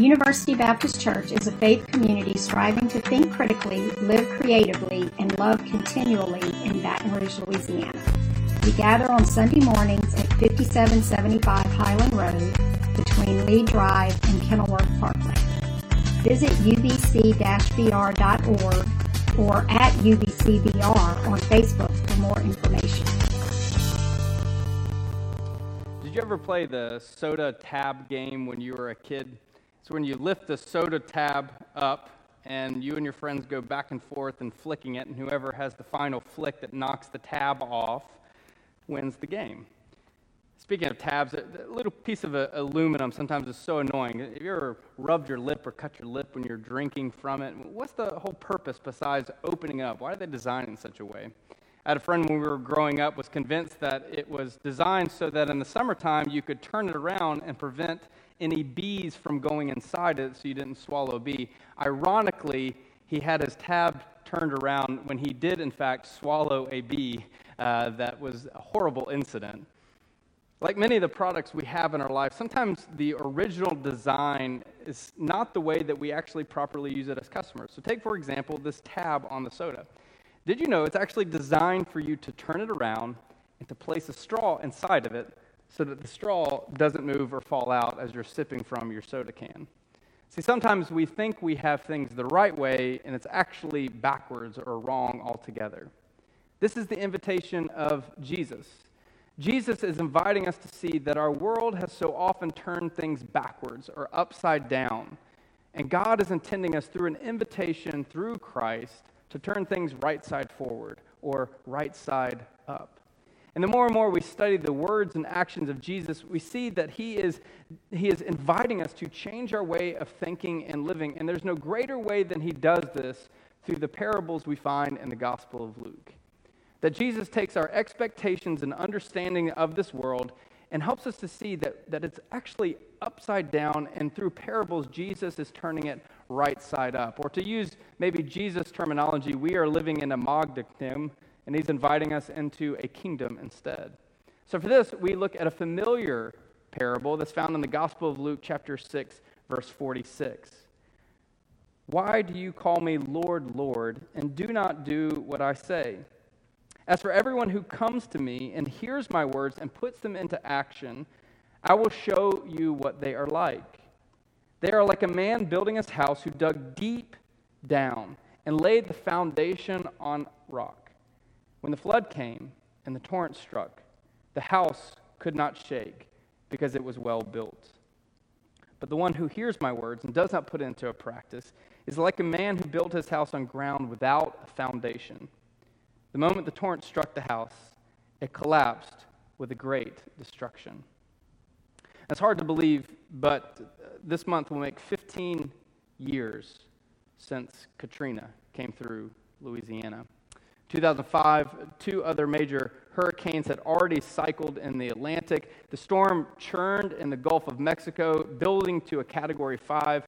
University Baptist Church is a faith community striving to think critically, live creatively, and love continually in Baton Rouge, Louisiana. We gather on Sunday mornings at 5775 Highland Road between Lee Drive and Kenilworth Parkway. Visit ubc-br.org or at ubcbr on Facebook for more information. Did you ever play the soda tab game when you were a kid? It's when you lift the soda tab up and you and your friends go back and forth and flicking it, and whoever has the final flick that knocks the tab off wins the game. Speaking of tabs, a little piece of aluminum sometimes is so annoying. Have you ever rubbed your lip or cut your lip when you're drinking from it? What's the whole purpose besides opening up? Why are they designed in such a way? I had a friend when we were growing up was convinced that it was designed so that in the summertime you could turn it around and prevent any bees from going inside it so you didn't swallow a bee. Ironically, he had his tab turned around when he did, in fact, swallow a bee. Uh, that was a horrible incident. Like many of the products we have in our life, sometimes the original design is not the way that we actually properly use it as customers. So, take, for example, this tab on the soda. Did you know it's actually designed for you to turn it around and to place a straw inside of it so that the straw doesn't move or fall out as you're sipping from your soda can. See, sometimes we think we have things the right way, and it's actually backwards or wrong altogether. This is the invitation of Jesus. Jesus is inviting us to see that our world has so often turned things backwards or upside down. And God is intending us through an invitation through Christ to turn things right side forward or right side up. And the more and more we study the words and actions of Jesus, we see that he is, he is inviting us to change our way of thinking and living. And there's no greater way than he does this through the parables we find in the Gospel of Luke. That Jesus takes our expectations and understanding of this world and helps us to see that, that it's actually upside down, and through parables, Jesus is turning it right side up. Or to use maybe Jesus' terminology, we are living in a Magdactym, and he's inviting us into a kingdom instead. So, for this, we look at a familiar parable that's found in the Gospel of Luke, chapter 6, verse 46. Why do you call me Lord, Lord, and do not do what I say? As for everyone who comes to me and hears my words and puts them into action, I will show you what they are like. They are like a man building his house who dug deep down and laid the foundation on rock. When the flood came and the torrent struck, the house could not shake because it was well built. But the one who hears my words and does not put into a practice is like a man who built his house on ground without a foundation. The moment the torrent struck the house, it collapsed with a great destruction. It's hard to believe, but this month will make 15 years since Katrina came through Louisiana. 2005, two other major hurricanes had already cycled in the Atlantic. The storm churned in the Gulf of Mexico, building to a Category 5.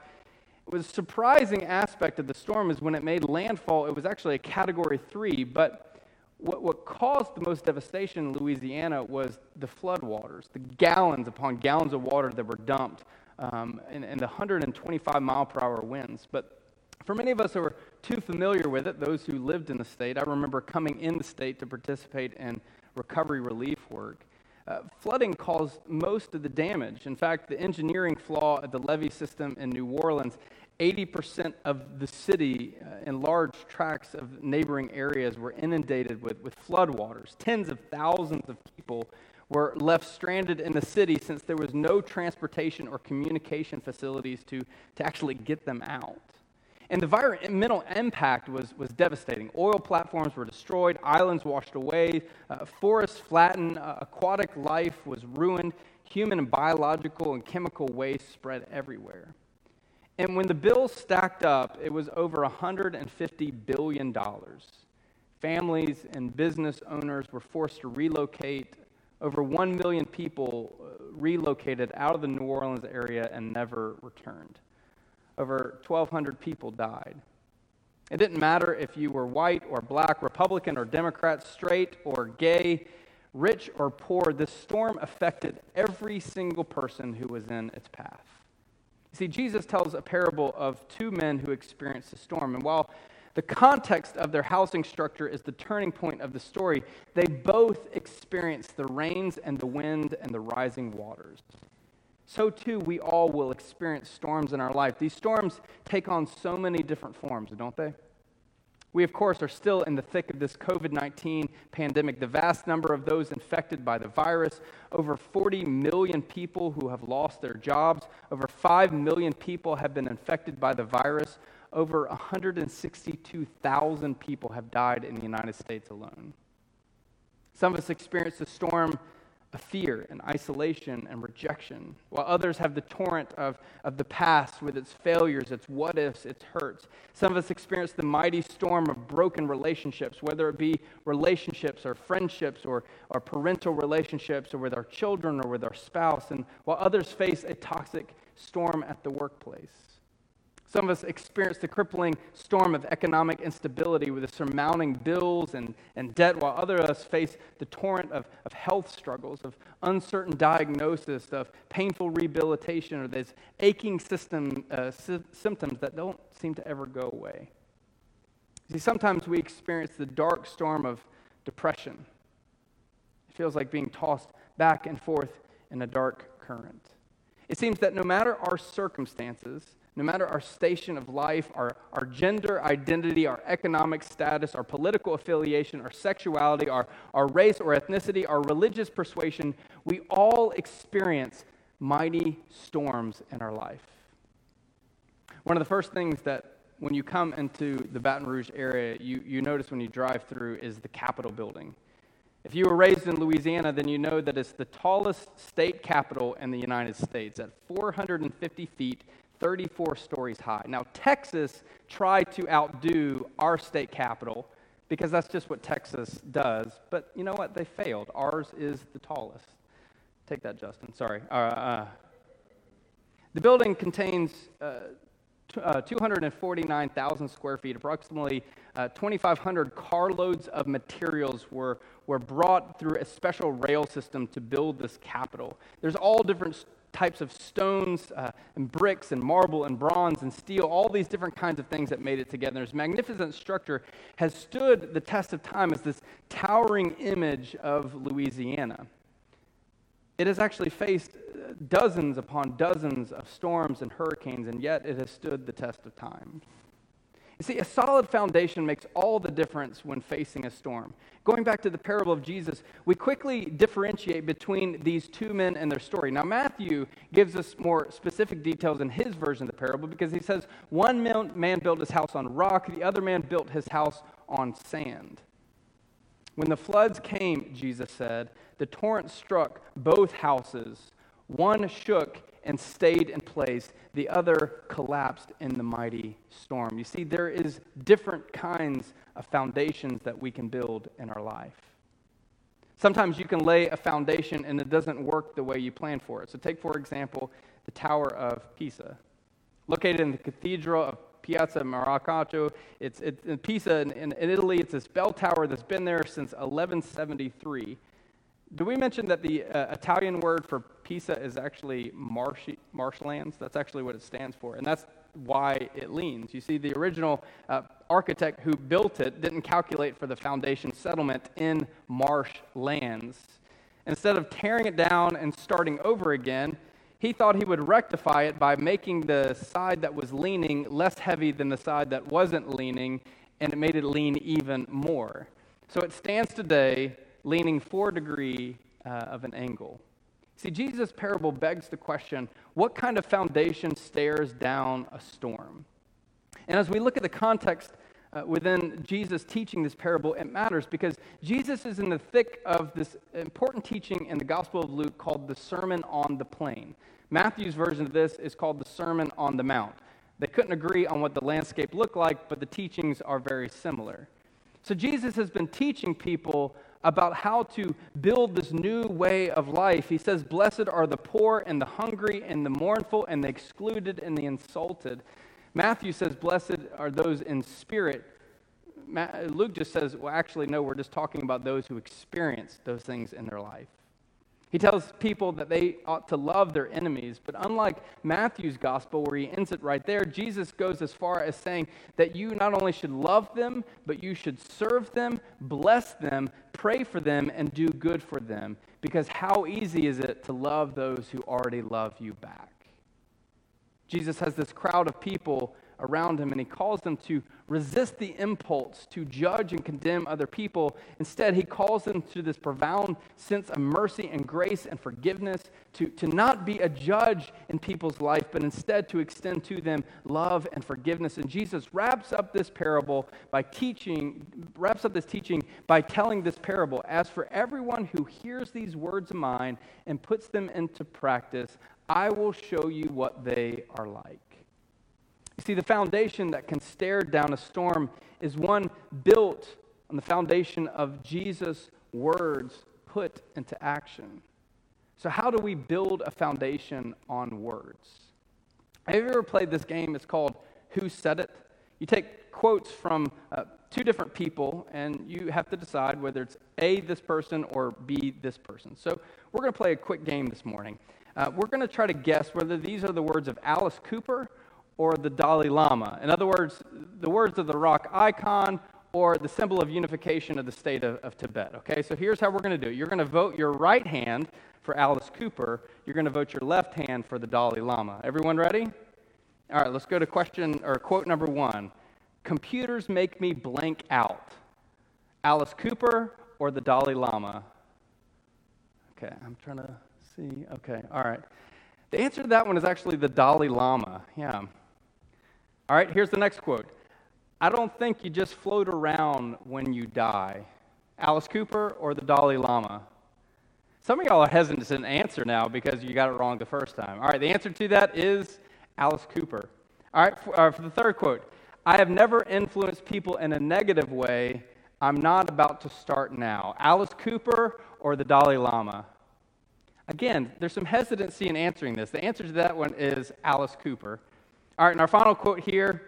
It was a surprising aspect of the storm is when it made landfall, it was actually a Category 3. But what, what caused the most devastation in Louisiana was the floodwaters, the gallons upon gallons of water that were dumped, um, and, and the 125 mile per hour winds. But for many of us who are too familiar with it, those who lived in the state, I remember coming in the state to participate in recovery relief work. Uh, flooding caused most of the damage. In fact, the engineering flaw at the levee system in New Orleans, 80% of the city uh, and large tracts of neighboring areas were inundated with, with floodwaters. Tens of thousands of people were left stranded in the city since there was no transportation or communication facilities to, to actually get them out. And the environmental impact was, was devastating. Oil platforms were destroyed, islands washed away, uh, forests flattened, uh, aquatic life was ruined, human and biological and chemical waste spread everywhere. And when the bills stacked up, it was over $150 billion. Families and business owners were forced to relocate. Over 1 million people uh, relocated out of the New Orleans area and never returned over 1,200 people died. It didn't matter if you were white or black, Republican or Democrat, straight or gay, rich or poor, this storm affected every single person who was in its path. You See, Jesus tells a parable of two men who experienced a storm. And while the context of their housing structure is the turning point of the story, they both experience the rains and the wind and the rising waters. So, too, we all will experience storms in our life. These storms take on so many different forms, don't they? We, of course, are still in the thick of this COVID 19 pandemic. The vast number of those infected by the virus, over 40 million people who have lost their jobs, over 5 million people have been infected by the virus, over 162,000 people have died in the United States alone. Some of us experienced a storm of fear and isolation and rejection, while others have the torrent of, of the past with its failures, its what ifs, its hurts. Some of us experience the mighty storm of broken relationships, whether it be relationships or friendships or, or parental relationships or with our children or with our spouse, and while others face a toxic storm at the workplace. Some of us experience the crippling storm of economic instability with the surmounting bills and, and debt, while others of us face the torrent of, of health struggles, of uncertain diagnosis, of painful rehabilitation, or these aching system, uh, sy- symptoms that don't seem to ever go away. See, sometimes we experience the dark storm of depression. It feels like being tossed back and forth in a dark current. It seems that no matter our circumstances, no matter our station of life, our, our gender identity, our economic status, our political affiliation, our sexuality, our, our race or ethnicity, our religious persuasion, we all experience mighty storms in our life. One of the first things that when you come into the Baton Rouge area, you, you notice when you drive through is the Capitol building. If you were raised in Louisiana, then you know that it's the tallest state capitol in the United States at 450 feet 34 stories high. Now, Texas tried to outdo our state capital because that's just what Texas does. But you know what? They failed. Ours is the tallest. Take that, Justin. Sorry. Uh, uh, the building contains uh, uh 249,000 square feet, approximately uh, 2,500 carloads of materials were, were brought through a special rail system to build this capitol. There's all different types of stones uh, and bricks and marble and bronze and steel, all these different kinds of things that made it together. This magnificent structure has stood the test of time as this towering image of Louisiana. It has actually faced uh, dozens upon dozens of storms and hurricanes, and yet it has stood the test of time. You see, a solid foundation makes all the difference when facing a storm. Going back to the parable of Jesus, we quickly differentiate between these two men and their story. Now, Matthew gives us more specific details in his version of the parable because he says one man built his house on rock, the other man built his house on sand. When the floods came, Jesus said, the torrent struck both houses. One shook and stayed in place, the other collapsed in the mighty storm. You see, there is different kinds of foundations that we can build in our life. Sometimes you can lay a foundation and it doesn't work the way you plan for it. So, take, for example, the Tower of Pisa. Located in the Cathedral of Piazza Maracatu, it's, it's in Pisa in, in, Italy. It's this bell tower that's been there since 1173. Do we mention that the uh, Italian word for Pisa is actually marshy, marshlands? That's actually what it stands for, and that's why it leans. You see, the original uh, architect who built it didn't calculate for the foundation settlement in marsh lands. Instead of tearing it down and starting over again, he thought he would rectify it by making the side that was leaning less heavy than the side that wasn't leaning, and it made it lean even more. So it stands today leaning four degree uh, of an angle. See, Jesus' parable begs the question what kind of foundation stares down a storm? And as we look at the context uh, within Jesus teaching this parable, it matters because Jesus is in the thick of this important teaching in the Gospel of Luke called the Sermon on the Plain. Matthew's version of this is called the Sermon on the Mount. They couldn't agree on what the landscape looked like, but the teachings are very similar. So Jesus has been teaching people about how to build this new way of life. He says, Blessed are the poor and the hungry and the mournful and the excluded and the insulted. Matthew says, Blessed are those in spirit. Luke just says, Well, actually, no, we're just talking about those who experience those things in their life. He tells people that they ought to love their enemies. But unlike Matthew's gospel, where he ends it right there, Jesus goes as far as saying that you not only should love them, but you should serve them, bless them, pray for them, and do good for them. Because how easy is it to love those who already love you back? Jesus has this crowd of people around him, and he calls them to resist the impulse to judge and condemn other people. Instead, he calls them to this profound sense of mercy and grace and forgiveness, to, to not be a judge in people's life, but instead to extend to them love and forgiveness. And Jesus wraps up this parable by teaching, wraps up this teaching by telling this parable As for everyone who hears these words of mine and puts them into practice, I will show you what they are like. See, the foundation that can stare down a storm is one built on the foundation of Jesus' words put into action. So, how do we build a foundation on words? Have you ever played this game? It's called Who Said It? You take quotes from uh, two different people, and you have to decide whether it's A, this person, or B, this person. So, we're going to play a quick game this morning. Uh, we're going to try to guess whether these are the words of Alice Cooper or the Dalai Lama. In other words, the words of the rock icon or the symbol of unification of the state of, of Tibet. Okay, so here's how we're going to do it. You're going to vote your right hand for Alice Cooper. You're going to vote your left hand for the Dalai Lama. Everyone ready? All right, let's go to question or quote number one. Computers make me blank out. Alice Cooper or the Dalai Lama? Okay, I'm trying to see. Okay, all right. The answer to that one is actually the Dalai Lama. Yeah. All right, here's the next quote I don't think you just float around when you die. Alice Cooper or the Dalai Lama? Some of y'all are hesitant to answer now because you got it wrong the first time. All right, the answer to that is Alice Cooper. All right, for, uh, for the third quote I have never influenced people in a negative way. I'm not about to start now. Alice Cooper or the Dalai Lama? Again, there's some hesitancy in answering this. The answer to that one is Alice Cooper. All right, and our final quote here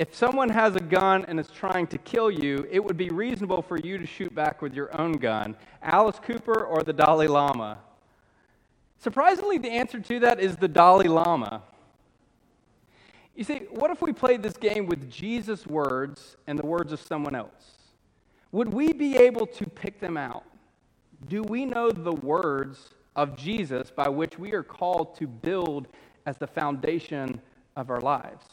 if someone has a gun and is trying to kill you, it would be reasonable for you to shoot back with your own gun. Alice Cooper or the Dalai Lama? Surprisingly, the answer to that is the Dalai Lama. You see, what if we played this game with Jesus' words and the words of someone else? Would we be able to pick them out? Do we know the words of Jesus by which we are called to build as the foundation of our lives.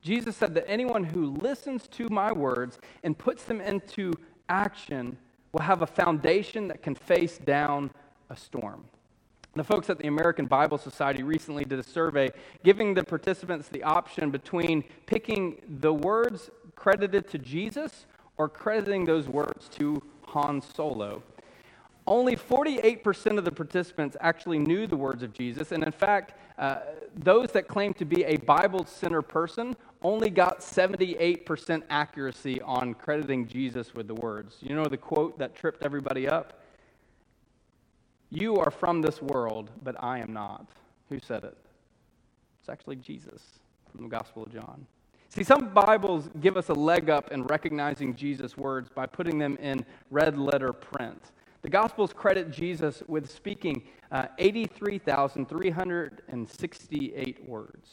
Jesus said that anyone who listens to my words and puts them into action will have a foundation that can face down a storm. The folks at the American Bible Society recently did a survey giving the participants the option between picking the words credited to Jesus or crediting those words to Han Solo. Only 48% of the participants actually knew the words of Jesus, and in fact, uh, those that claim to be a Bible centered person only got 78% accuracy on crediting Jesus with the words. You know the quote that tripped everybody up? You are from this world, but I am not. Who said it? It's actually Jesus from the Gospel of John. See, some Bibles give us a leg up in recognizing Jesus' words by putting them in red letter print. The Gospels credit Jesus with speaking uh, 83,368 words.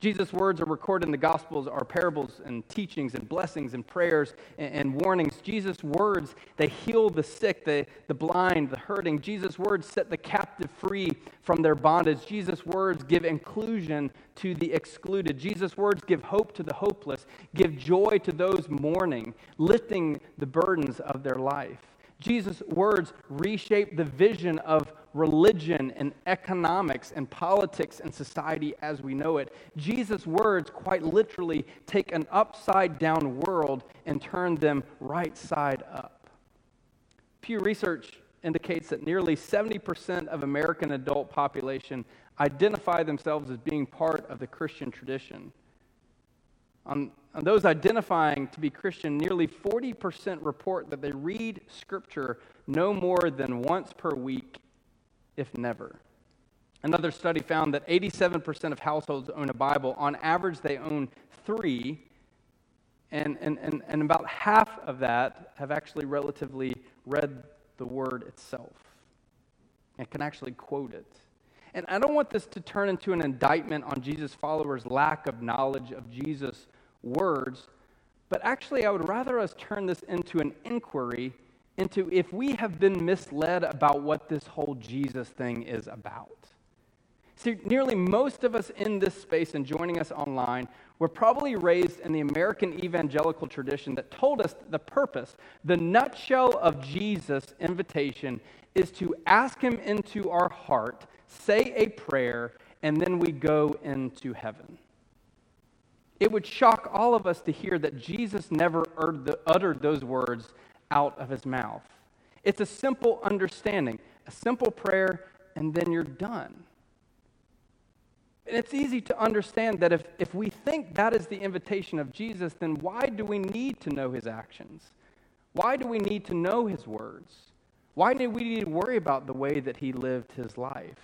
Jesus' words are recorded in the Gospels are parables and teachings and blessings and prayers and, and, warnings. Jesus' words, they heal the sick, the, the blind, the hurting. Jesus' words set the captive free from their bondage. Jesus' words give inclusion to the excluded. Jesus' words give hope to the hopeless, give joy to those mourning, lifting the burdens of their life. Jesus' words reshape the vision of religion and economics and politics and society as we know it. Jesus' words quite literally take an upside down world and turn them right side up. Pew Research indicates that nearly 70% of American adult population identify themselves as being part of the Christian tradition. On on those identifying to be Christian, nearly 40% report that they read Scripture no more than once per week, if never. Another study found that 87% of households own a Bible. On average, they own three, and, and, and, and about half of that have actually relatively read the Word itself. and can actually quote it. And I don't want this to turn into an indictment on Jesus' followers' lack of knowledge of Jesus' words, but actually, I would rather us turn this into an inquiry into if we have been misled about what this whole Jesus thing is about. See, nearly most of us in this space and joining us online were probably raised in the American evangelical tradition that told us the purpose, the nutshell of Jesus' invitation is to ask Him into our heart, say a prayer, and then we go into heaven. It would shock all of us to hear that Jesus never uttered those words out of his mouth. It's a simple understanding, a simple prayer, and then you're done. And it's easy to understand that if, if we think that is the invitation of Jesus, then why do we need to know his actions? Why do we need to know his words? Why do we need to worry about the way that he lived his life?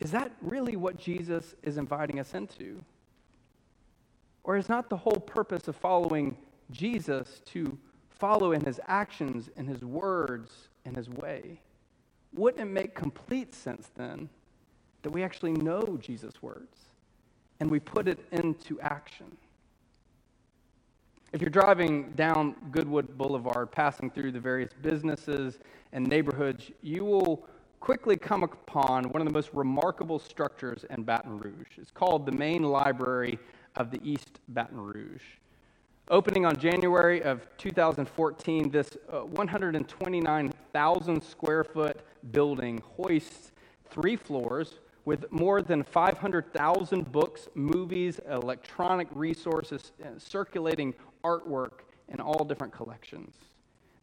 Is that really what Jesus is inviting us into? Or is not the whole purpose of following Jesus to follow in his actions, in his words, in his way? Wouldn't it make complete sense then that we actually know Jesus' words and we put it into action? If you're driving down Goodwood Boulevard, passing through the various businesses and neighborhoods, you will quickly come upon one of the most remarkable structures in Baton Rouge. It's called the Main Library of the East Baton Rouge. Opening on January of 2014, this uh, 129,000 square foot building hoists three floors with more than 500,000 books, movies, electronic resources, uh, circulating artwork in all different collections.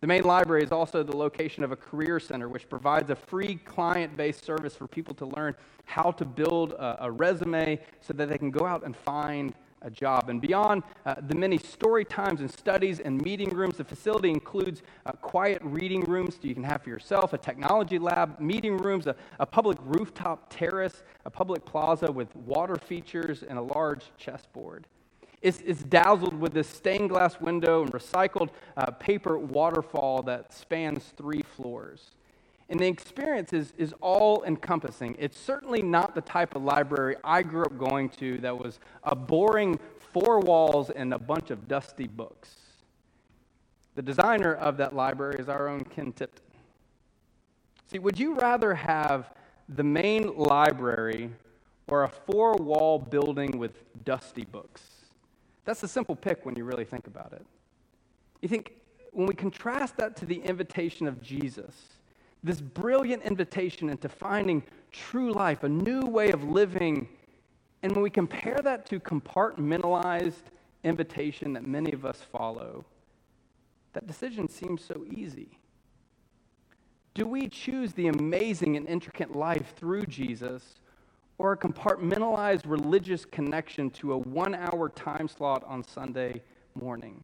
The main library is also the location of a career center, which provides a free client based service for people to learn how to build a, a resume so that they can go out and find a job. And beyond uh, the many story times and studies and meeting rooms, the facility includes uh, quiet reading rooms so you can have for yourself, a technology lab, meeting rooms, a, a public rooftop terrace, a public plaza with water features, and a large chessboard. It's, it's dazzled with this stained glass window and recycled uh, paper waterfall that spans three floors. And the experience is, is all encompassing. It's certainly not the type of library I grew up going to that was a boring four walls and a bunch of dusty books. The designer of that library is our own Ken Tipton. See, would you rather have the main library or a four wall building with dusty books? That's a simple pick when you really think about it. You think, when we contrast that to the invitation of Jesus, this brilliant invitation into finding true life, a new way of living. And when we compare that to compartmentalized invitation that many of us follow, that decision seems so easy. Do we choose the amazing and intricate life through Jesus or a compartmentalized religious connection to a one hour time slot on Sunday morning?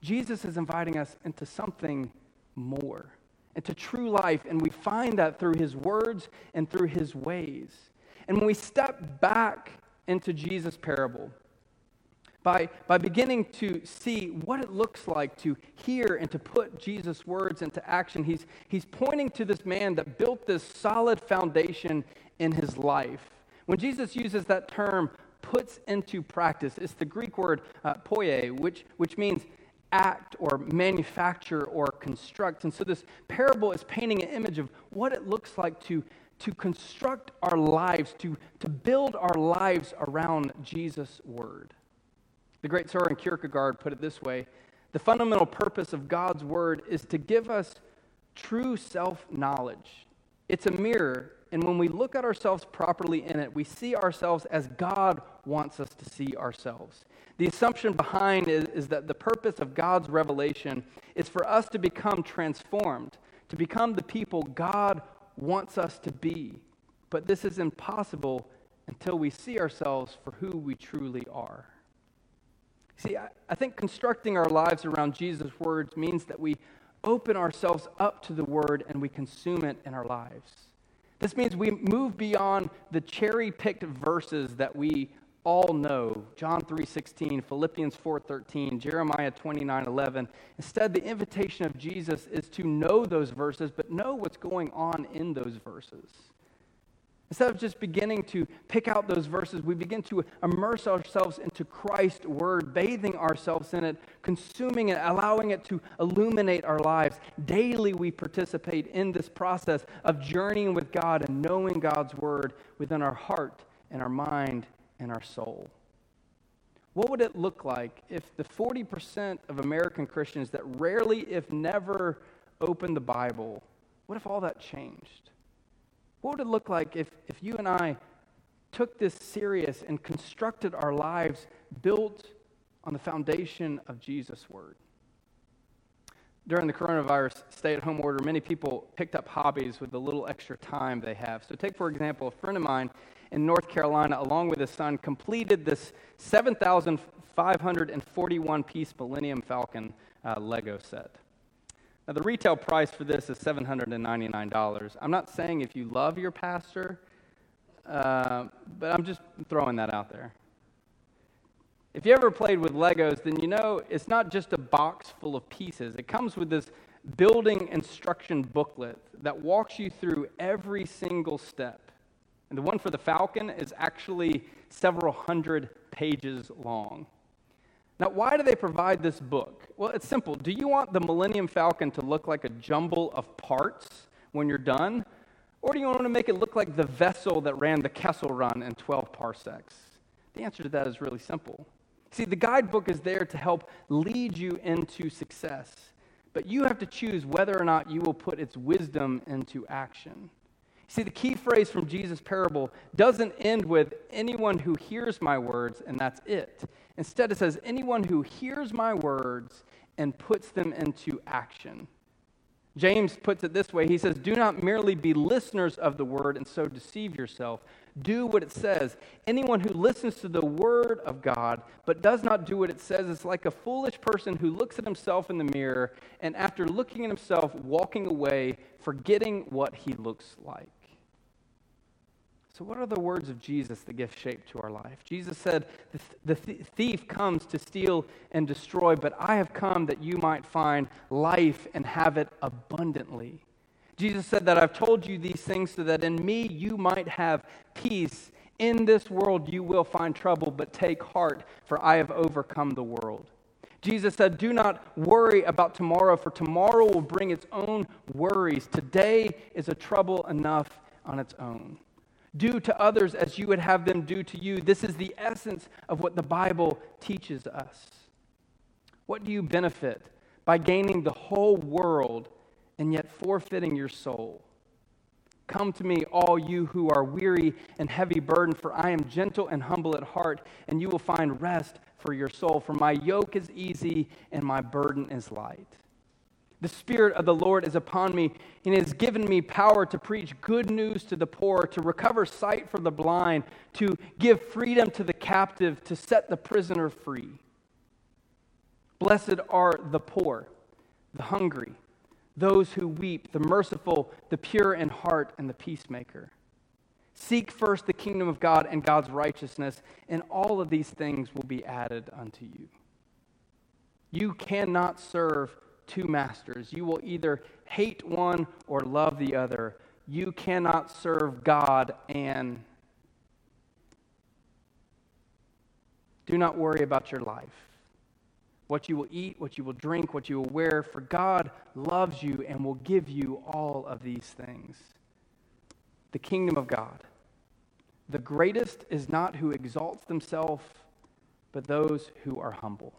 Jesus is inviting us into something more and to true life. And we find that through his words and through his ways. And when we step back into Jesus' parable, by, by beginning to see what it looks like to hear and to put Jesus' words into action, he's, he's pointing to this man that built this solid foundation in his life. When Jesus uses that term, puts into practice, it's the Greek word uh, poie, which, which means act or manufacture or construct. And so this parable is painting an image of what it looks like to, to construct our lives, to, to build our lives around Jesus' word. The great Soren Kierkegaard put it this way The fundamental purpose of God's word is to give us true self knowledge. It's a mirror and when we look at ourselves properly in it, we see ourselves as God wants us to see ourselves. The assumption behind is, is that the purpose of God's revelation is for us to become transformed, to become the people God wants us to be. But this is impossible until we see ourselves for who we truly are. See, I, I think constructing our lives around Jesus' words means that we open ourselves up to the word and we consume it in our lives. This means we move beyond the cherry picked verses that we all know John 3:16, Philippians 4:13, Jeremiah 29:11. Instead, the invitation of Jesus is to know those verses, but know what's going on in those verses. Instead of just beginning to pick out those verses, we begin to immerse ourselves into Christ's word, bathing ourselves in it, consuming it, allowing it to illuminate our lives. Daily, we participate in this process of journeying with God and knowing God's word within our heart and our mind and our soul. What would it look like if the 40% of American Christians that rarely, if never, open the Bible, what if all that changed? What would it look like if, if you and I took this serious and constructed our lives built on the foundation of Jesus' word? During the coronavirus stay at home order, many people picked up hobbies with the little extra time they have. So, take, for example, a friend of mine in North Carolina, along with his son, completed this 7,541 piece Millennium Falcon uh, Lego set. Now, the retail price for this is $799. I'm not saying if you love your pastor, uh, but I'm just throwing that out there. If you ever played with Legos, then you know it's not just a box full of pieces. It comes with this building instruction booklet that walks you through every single step. And the one for the Falcon is actually several hundred pages long. Now, why do they provide this book? Well, it's simple. Do you want the Millennium Falcon to look like a jumble of parts when you're done? Or do you want to make it look like the vessel that ran the Kessel Run in 12 parsecs? The answer to that is really simple. See, the guidebook is there to help lead you into success, but you have to choose whether or not you will put its wisdom into action. See, the key phrase from Jesus' parable doesn't end with anyone who hears my words and that's it. Instead, it says, anyone who hears my words and puts them into action. James puts it this way He says, Do not merely be listeners of the word and so deceive yourself. Do what it says. Anyone who listens to the word of God but does not do what it says is like a foolish person who looks at himself in the mirror and after looking at himself, walking away, forgetting what he looks like. So, what are the words of Jesus that give shape to our life? Jesus said, The, thief comes to steal and destroy, but I have come that you might find life and have it abundantly. Jesus said that I've told you these things so that in me you might have peace. In this world you will find trouble, but take heart, for I have overcome the world. Jesus said, Do not worry about tomorrow, for tomorrow will bring its own worries. Today is a trouble enough on its own. Do to others as you would have them do to you. This is the essence of what the Bible teaches us. What do you benefit by gaining the whole world and yet forfeiting your soul? Come to me, all you who are weary and heavy burdened, for I am gentle and humble at heart, and you will find rest for your soul. For my yoke is easy and my burden is light. The Spirit of the Lord is upon me, and has given me power to preach good news to the poor, to recover sight for the blind, to give freedom to the captive, to set the prisoner free. Blessed are the poor, the hungry, those who weep, the merciful, the pure in heart, and the peacemaker. Seek first the kingdom of God and God's righteousness, and all of these things will be added unto you. You cannot serve two masters. You will either hate one or love the other. You cannot serve God and. Do not worry about your life. What you will eat, what you will drink, what you will wear, for God loves you and will give you all of these things. The kingdom of God. The greatest is not who exalts themselves, but those who are humble.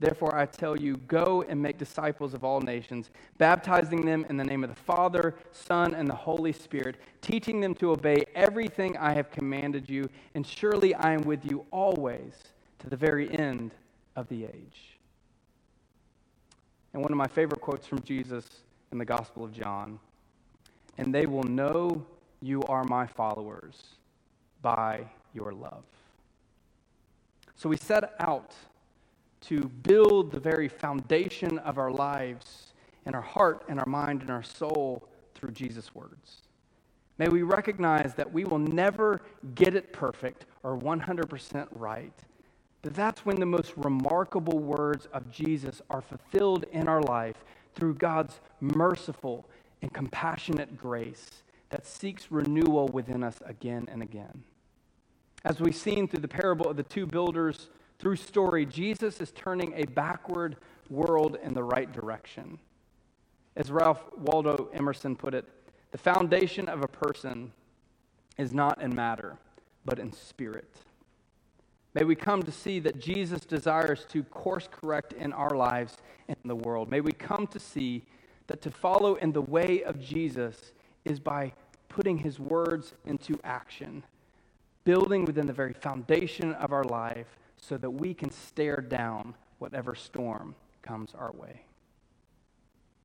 Therefore, I tell you, go and make disciples of all nations, baptizing them in the name of the Father, Son, and the Holy Spirit, teaching them to obey everything I have commanded you, and surely I am with you always to the very end of the age. And one of my favorite quotes from Jesus in the Gospel of John and they will know you are my followers by your love. So we set out to build the very foundation of our lives in our heart and our mind and our soul through Jesus' words. May we recognize that we will never get it perfect or 100% right. But that's when the most remarkable words of Jesus are fulfilled in our life through God's merciful and compassionate grace that seeks renewal within us again and again. As we've seen through the parable of the two builders, through story, Jesus is turning a backward world in the right direction. As Ralph Waldo Emerson put it, the foundation of a person is not in matter, but in spirit. May we come to see that Jesus desires to course correct in our lives and in the world. May we come to see that to follow in the way of Jesus is by putting his words into action, building within the very foundation of our life so that we can stare down whatever storm comes our way.